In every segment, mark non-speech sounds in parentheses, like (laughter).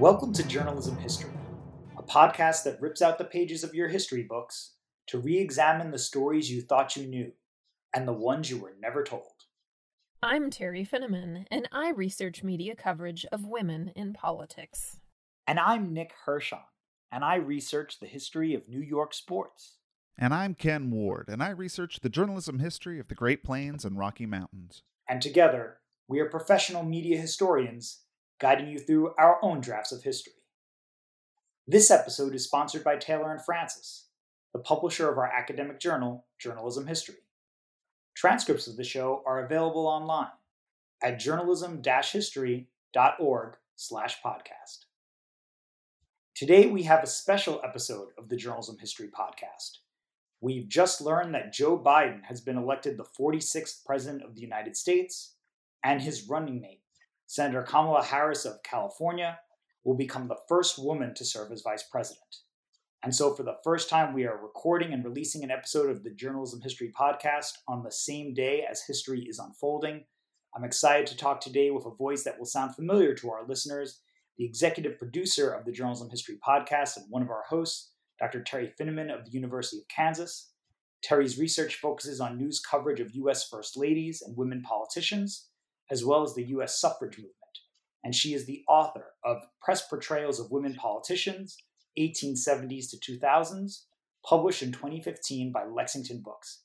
Welcome to Journalism History, a podcast that rips out the pages of your history books to re examine the stories you thought you knew and the ones you were never told. I'm Teri Finneman, and I research media coverage of women in politics. And I'm Nick Hirshon, and I research the history of New York sports. And I'm Ken Ward, and I research the journalism history of the Great Plains and Rocky Mountains. And together, we are professional media historians guiding you through our own drafts of history. This episode is sponsored by Taylor and Francis, the publisher of our academic journal, Journalism History. Transcripts of the show are available online at journalism-history.org slash podcast. Today we have a special episode of the Journalism History podcast. We've just learned that Joe Biden has been elected the 46th President of the United States, and his running mate, Senator Kamala Harris of California will become the first woman to serve as vice president. And so, for the first time, we are recording and releasing an episode of the Journalism History podcast on the same day as history is unfolding. I'm excited to talk today with a voice that will sound familiar to our listeners, the executive producer of the Journalism History podcast and one of our hosts, Dr. Teri Finneman of the University of Kansas. Teri's research focuses on news coverage of U.S. First Ladies and women politicians, as well as the US suffrage movement. And she is the author of Press Portrayals of Women Politicians, 1870s to 2000s, published in 2015 by Lexington Books.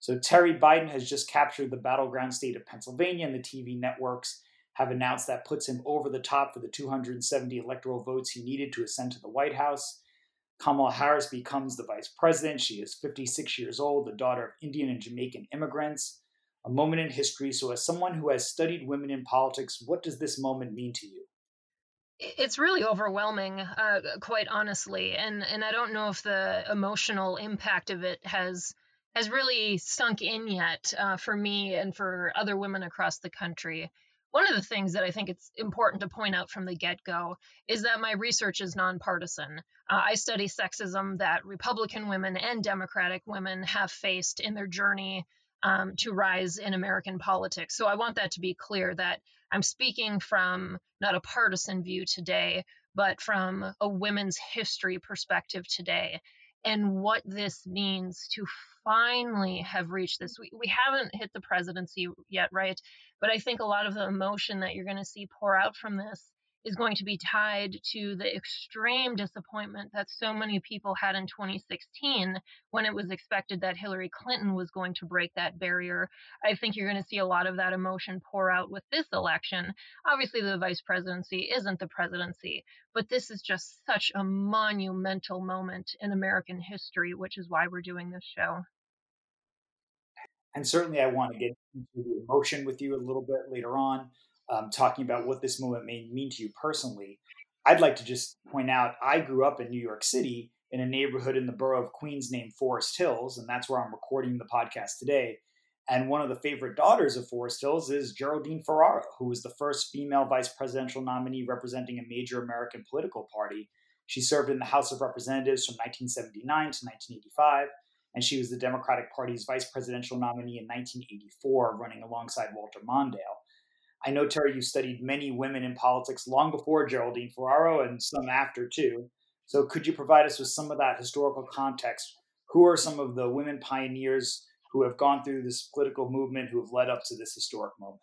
So Teri Biden has just captured the battleground state of Pennsylvania, and the TV networks have announced that puts him over the top for the 270 electoral votes he needed to ascend to the White House. Kamala Harris becomes the vice president. She is 56 years old, the daughter of Indian and Jamaican immigrants a moment in history. So, as someone who has studied women in politics, what does this moment mean to you? It's really overwhelming, uh, quite honestly, and and I don't know if the emotional impact of it has has really sunk in yet uh, for me and for other women across the country. One of the things that I think it's important to point out from the get go is that my research is nonpartisan. Uh, I study sexism that Republican women and Democratic women have faced in their journey um, to rise in American politics. So I want that to be clear that I'm speaking from not a partisan view today, but from a women's history perspective today and what this means to finally have reached this. We, we haven't hit the presidency yet, right? But I think a lot of the emotion that you're going to see pour out from this is going to be tied to the extreme disappointment that so many people had in 2016 when it was expected that Hillary Clinton was going to break that barrier. I think you're going to see a lot of that emotion pour out with this election. Obviously, the vice presidency isn't the presidency, but this is just such a monumental moment in American history, which is why we're doing this show. And certainly, I want to get into the emotion with you a little bit later on um, talking about what this moment may mean to you personally. I'd like to just point out I grew up in New York City in a neighborhood in the borough of Queens named Forest Hills, and that's where I'm recording the podcast today. And one of the favorite daughters of Forest Hills is Geraldine Ferraro, who was the first female vice presidential nominee representing a major American political party. She served in the House of Representatives from 1979 to 1985, and she was the Democratic Party's vice presidential nominee in 1984, running alongside Walter Mondale. I know, Teri, you studied many women in politics long before Geraldine Ferraro and some after too. So could you provide us with some of that historical context? Who are some of the women pioneers who have gone through this political movement who have led up to this historic moment?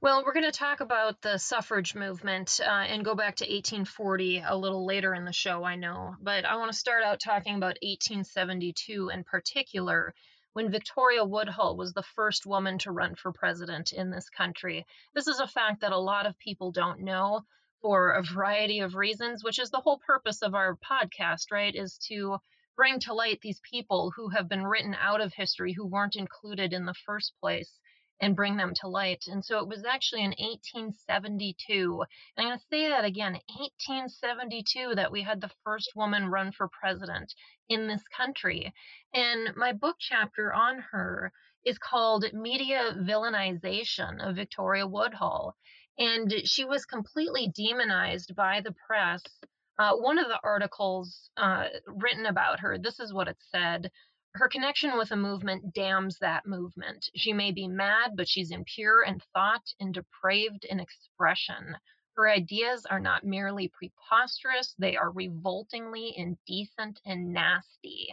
Well, we're going to talk about the suffrage movement uh, and go back to 1840 a little later in the show, I know. But I want to start out talking about 1872 in particular when Victoria Woodhull was the first woman to run for president in this country. This is a fact that a lot of people don't know for a variety of reasons, which is the whole purpose of our podcast, right? Is to bring to light these people who have been written out of history, who weren't included in the first place and bring them to light. And so it was actually in 1872, and I'm going to say that again 1872 that we had the first woman run for president in this country. And my book chapter on her is called Media Villainization of Victoria Woodhull. And she was completely demonized by the press. Uh, one of the articles uh, written about her, this is what it said her connection with a movement damns that movement. She may be mad, but she's impure in thought and depraved in expression. Her ideas are not merely preposterous, they are revoltingly indecent and nasty.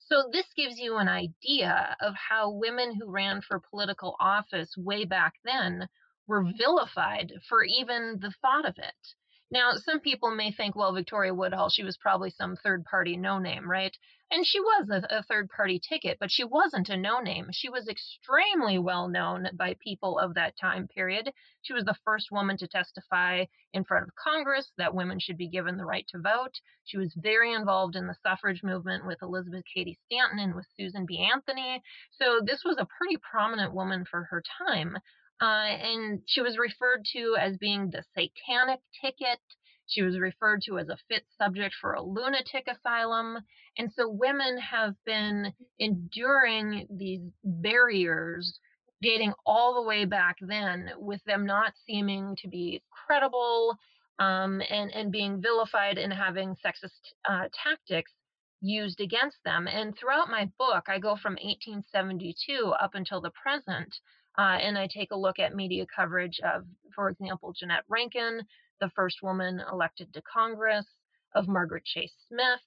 So, this gives you an idea of how women who ran for political office way back then were vilified for even the thought of it. Now, some people may think, well, Victoria Woodhull, she was probably some third party no name, right? And she was a, a third party ticket, but she wasn't a no name. She was extremely well known by people of that time period. She was the first woman to testify in front of Congress that women should be given the right to vote. She was very involved in the suffrage movement with Elizabeth Cady Stanton and with Susan B. Anthony. So this was a pretty prominent woman for her time. Uh, and she was referred to as being the satanic ticket. She was referred to as a fit subject for a lunatic asylum. And so women have been enduring these barriers dating all the way back then, with them not seeming to be credible um, and, and being vilified and having sexist uh, tactics used against them. And throughout my book, I go from 1872 up until the present. Uh, and I take a look at media coverage of, for example, Jeannette Rankin, the first woman elected to Congress, of Margaret Chase Smith,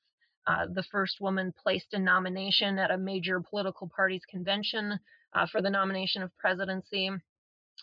uh, the first woman placed in nomination at a major political party's convention uh, for the nomination of presidency.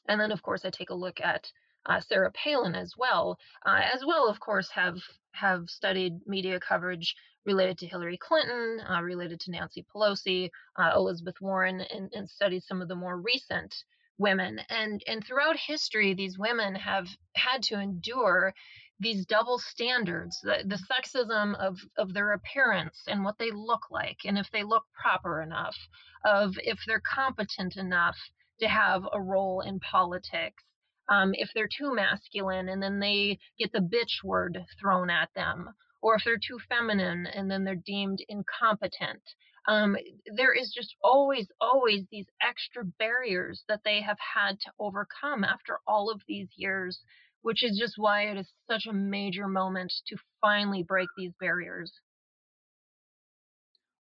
And then, of course, I take a look at uh, Sarah Palin as well, uh, as well, of course, have have studied media coverage related to Hillary Clinton, uh, related to Nancy Pelosi, uh, Elizabeth Warren, and, and studied some of the more recent women. And and throughout history, these women have had to endure these double standards, the, the sexism of, of their appearance and what they look like, and if they look proper enough, of if they're competent enough to have a role in politics, um, if they're too masculine and then they get the bitch word thrown at them, or if they're too feminine and then they're deemed incompetent. Um, there is just always, always these extra barriers that they have had to overcome after all of these years, which is just why it is such a major moment to finally break these barriers.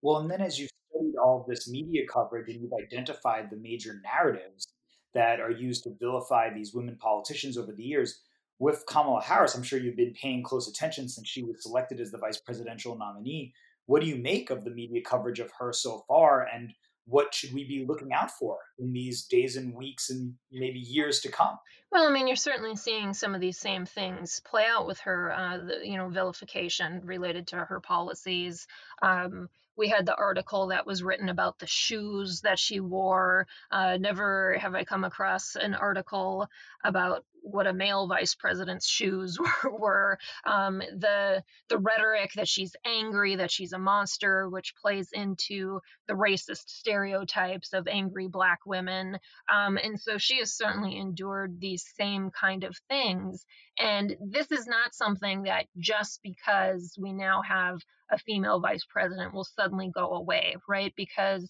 Well, and then as you've studied all of this media coverage and you've identified the major narratives that are used to vilify these women politicians over the years, with Kamala Harris, I'm sure you've been paying close attention since she was selected as the vice presidential nominee. What do you make of the media coverage of her so far, and what should we be looking out for in these days and weeks and maybe years to come? Well, I mean, you're certainly seeing some of these same things play out with her, uh, the, you know, vilification related to her policies. Um, we had the article that was written about the shoes that she wore. Uh, never have I come across an article about what a male vice president's shoes (laughs) were. Um, the the rhetoric that she's angry, that she's a monster, which plays into the racist stereotypes of angry black women. Um, and so she has certainly endured these same kind of things. And this is not something that just because we now have a female vice president will suddenly go away, right? Because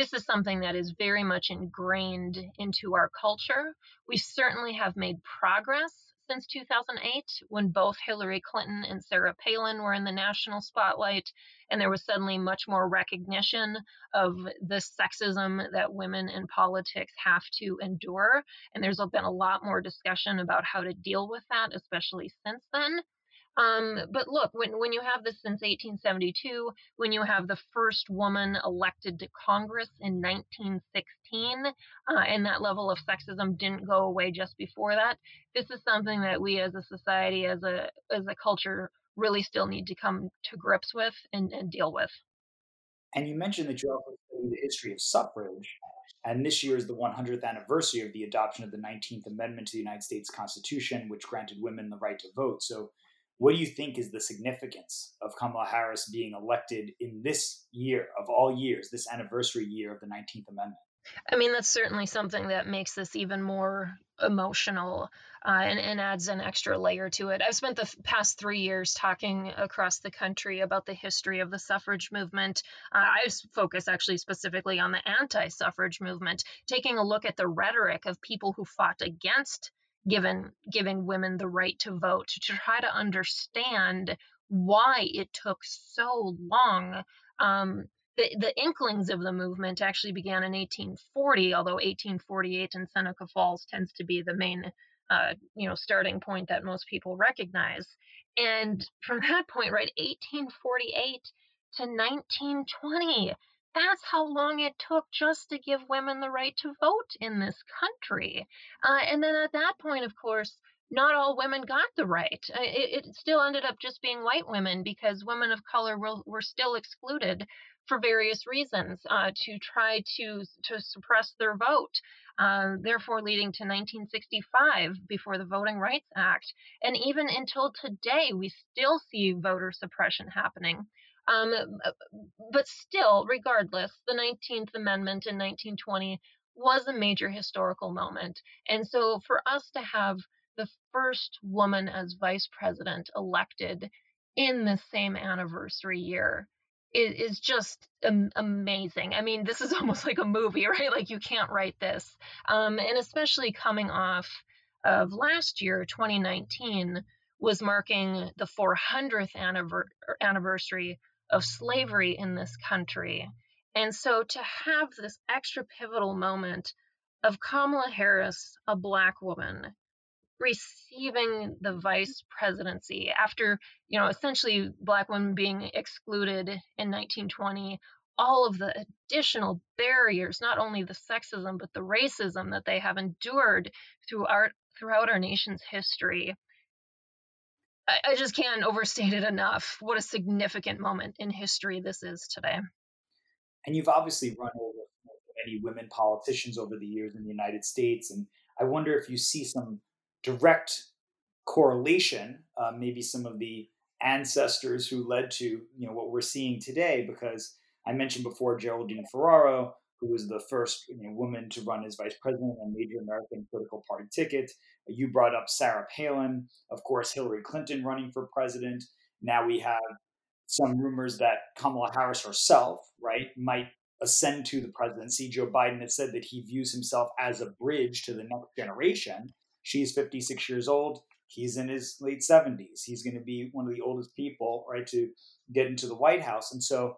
this is something that is very much ingrained into our culture. We certainly have made progress since 2008 when both Hillary Clinton and Sarah Palin were in the national spotlight, and there was suddenly much more recognition of the sexism that women in politics have to endure. And there's been a lot more discussion about how to deal with that, especially since then. Um, but look, when, when you have this since 1872, when you have the first woman elected to Congress in 1916, uh, and that level of sexism didn't go away just before that, this is something that we as a society, as a as a culture, really still need to come to grips with and, and deal with. And you mentioned that you also study the history of suffrage, and this year is the 100th anniversary of the adoption of the 19th Amendment to the United States Constitution, which granted women the right to vote. So what do you think is the significance of Kamala Harris being elected in this year of all years, this anniversary year of the 19th Amendment? I mean, that's certainly something that makes this even more emotional uh, and, and, adds an extra layer to it. I've spent the past three years talking across the country about the history of the suffrage movement. Uh, I focus actually specifically on the anti suffrage movement, taking a look at the rhetoric of people who fought against given giving women the right to vote to try to understand why it took so long. Um, the, the inklings of the movement actually began in 1840, although 1848 in Seneca Falls tends to be the main uh, you know starting point that most people recognize. And from that point, right, 1848 to 1920, that's how long it took just to give women the right to vote in this country. Uh, and then at that point, of course, not all women got the right. Uh, it, it, still ended up just being white women because women of color were, were still excluded for various reasons uh, to try to to suppress their vote. Uh, therefore, leading to 1965 before the Voting Rights Act, and even until today, we still see voter suppression happening. Um, but still, regardless, the 19th Amendment in 1920 was a major historical moment. And so for us to have the first woman as vice president elected in the same anniversary year is, is just amazing. I mean, this is (laughs) almost like a movie, right? Like you can't write this. Um, and especially coming off of last year, 2019, was marking the 400th anniversary of slavery in this country. And so to have this extra pivotal moment of Kamala Harris, a black woman, receiving the vice presidency after, you know, essentially black women being excluded in 1920, all of the additional barriers, not only the sexism, but the racism that they have endured throughout, throughout our nation's history. I, I just can't overstate it enough what a significant moment in history this is today. And you've obviously run over many women politicians over the years in the United States. And I wonder if you see some direct correlation, uh, maybe some of the ancestors who led to you know what we're seeing today. Because I mentioned before Geraldine Ferraro, who was the first you know, woman to run as vice president on a major American political party ticket. You brought up Sarah Palin, of course, Hillary Clinton running for president. Now we have some rumors that Kamala Harris herself, right, might ascend to the presidency. Joe Biden has said that he views himself as a bridge to the next generation. She's 56 years old. He's in his late 70s. He's going to be one of the oldest people, right, to get into the White House. And so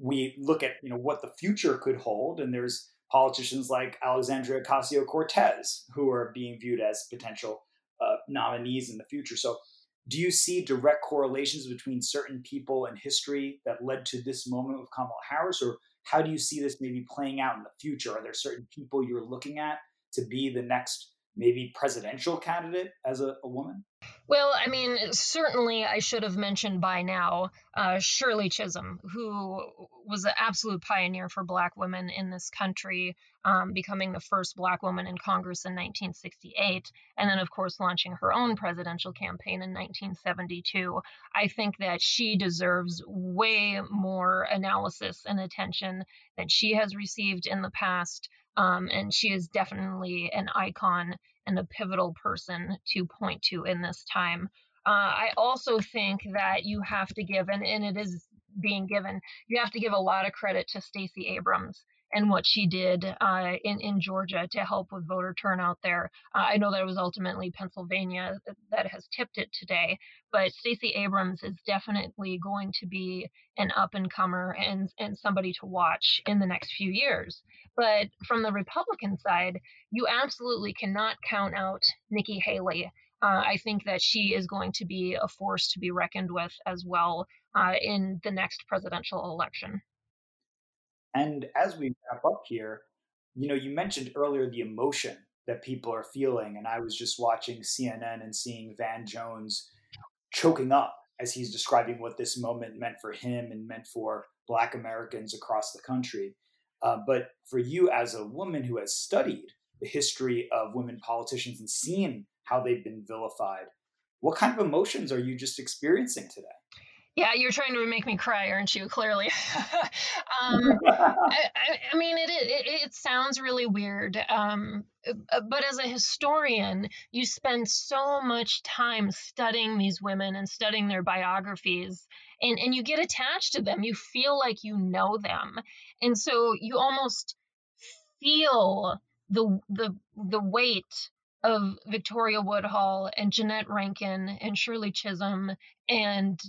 we look at, you know, what the future could hold. And there's politicians like Alexandria Ocasio Cortez who are being viewed as potential uh, nominees in the future. So, do you see direct correlations between certain people in history that led to this moment with Kamala Harris, or how do you see this maybe playing out in the future? Are there certain people you're looking at to be the next maybe presidential candidate as a, a woman? Well, I mean, certainly I should have mentioned by now uh, Shirley Chisholm, who was an absolute pioneer for Black women in this country, um, becoming the first Black woman in Congress in 1968, and then, of course, launching her own presidential campaign in 1972. I think that she deserves way more analysis and attention than she has received in the past. Um, and she is definitely an icon and a pivotal person to point to in this time. Uh, I also think that you have to give, and, and it is being given, you have to give a lot of credit to Stacey Abrams and what she did uh, in in Georgia to help with voter turnout there. Uh, I know that it was ultimately Pennsylvania that has tipped it today, but Stacey Abrams is definitely going to be an up and comer and and somebody to watch in the next few years. But from the Republican side, you absolutely cannot count out Nikki Haley. Uh, I think that she is going to be a force to be reckoned with as well uh, in the next presidential election. And as we wrap up here, you know, you mentioned earlier the emotion that people are feeling. And I was just watching CNN and seeing Van Jones choking up as he's describing what this moment meant for him and meant for Black Americans across the country. Uh, but for you, as a woman who has studied the history of women politicians and seen how they've been vilified, what kind of emotions are you just experiencing today? Yeah, you're trying to make me cry, aren't you? Clearly. (laughs) um, (laughs) I, I, mean, it, it, it sounds really weird, um, but as a historian, you spend so much time studying these women and studying their biographies, and and you get attached to them. You feel like you know them, and so you almost feel the the the weight of Victoria Woodhull and Jeannette Rankin and Shirley Chisholm and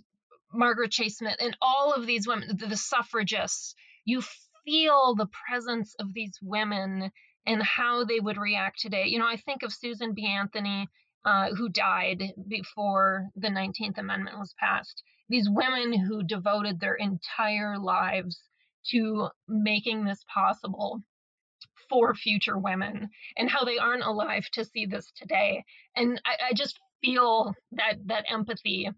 Margaret Chase Smith and all of these women, the, the suffragists, you feel the presence of these women and how they would react today. You know, I think of Susan B. Anthony, uh, who died before the 19th Amendment was passed. These women who devoted their entire lives to making this possible for future women and how they aren't alive to see this today. And I, I just feel that that empathy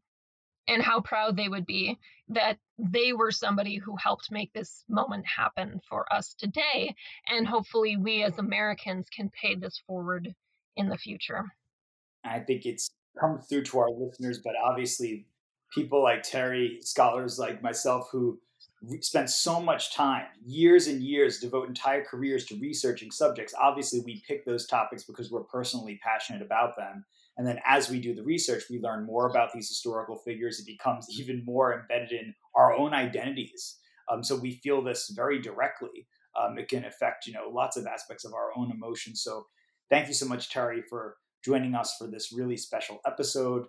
and how proud they would be that they were somebody who helped make this moment happen for us today. And hopefully, we as Americans can pay this forward in the future. I think it's come through to our listeners, but obviously, people like Teri, scholars like myself who spend so much time, years and years, devote entire careers to researching subjects. Obviously, we pick those topics because we're personally passionate about them. And then as we do the research, we learn more about these historical figures. It becomes (laughs) even more embedded in our own identities. Um, so we feel this very directly. Um, it can affect, you know, lots of aspects of our own emotions. So thank you so much, Teri, for joining us for this really special episode.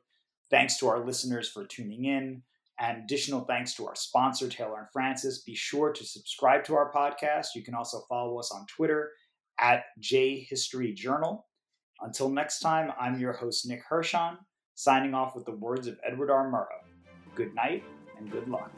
Thanks to our listeners for tuning in. And additional thanks to our sponsor, Taylor and Francis. Be sure to subscribe to our podcast. You can also follow us on Twitter at J History Journal. Until next time, I'm your host, Nick Hirshon, signing off with the words of Edward R. Murrow. Good night and good luck.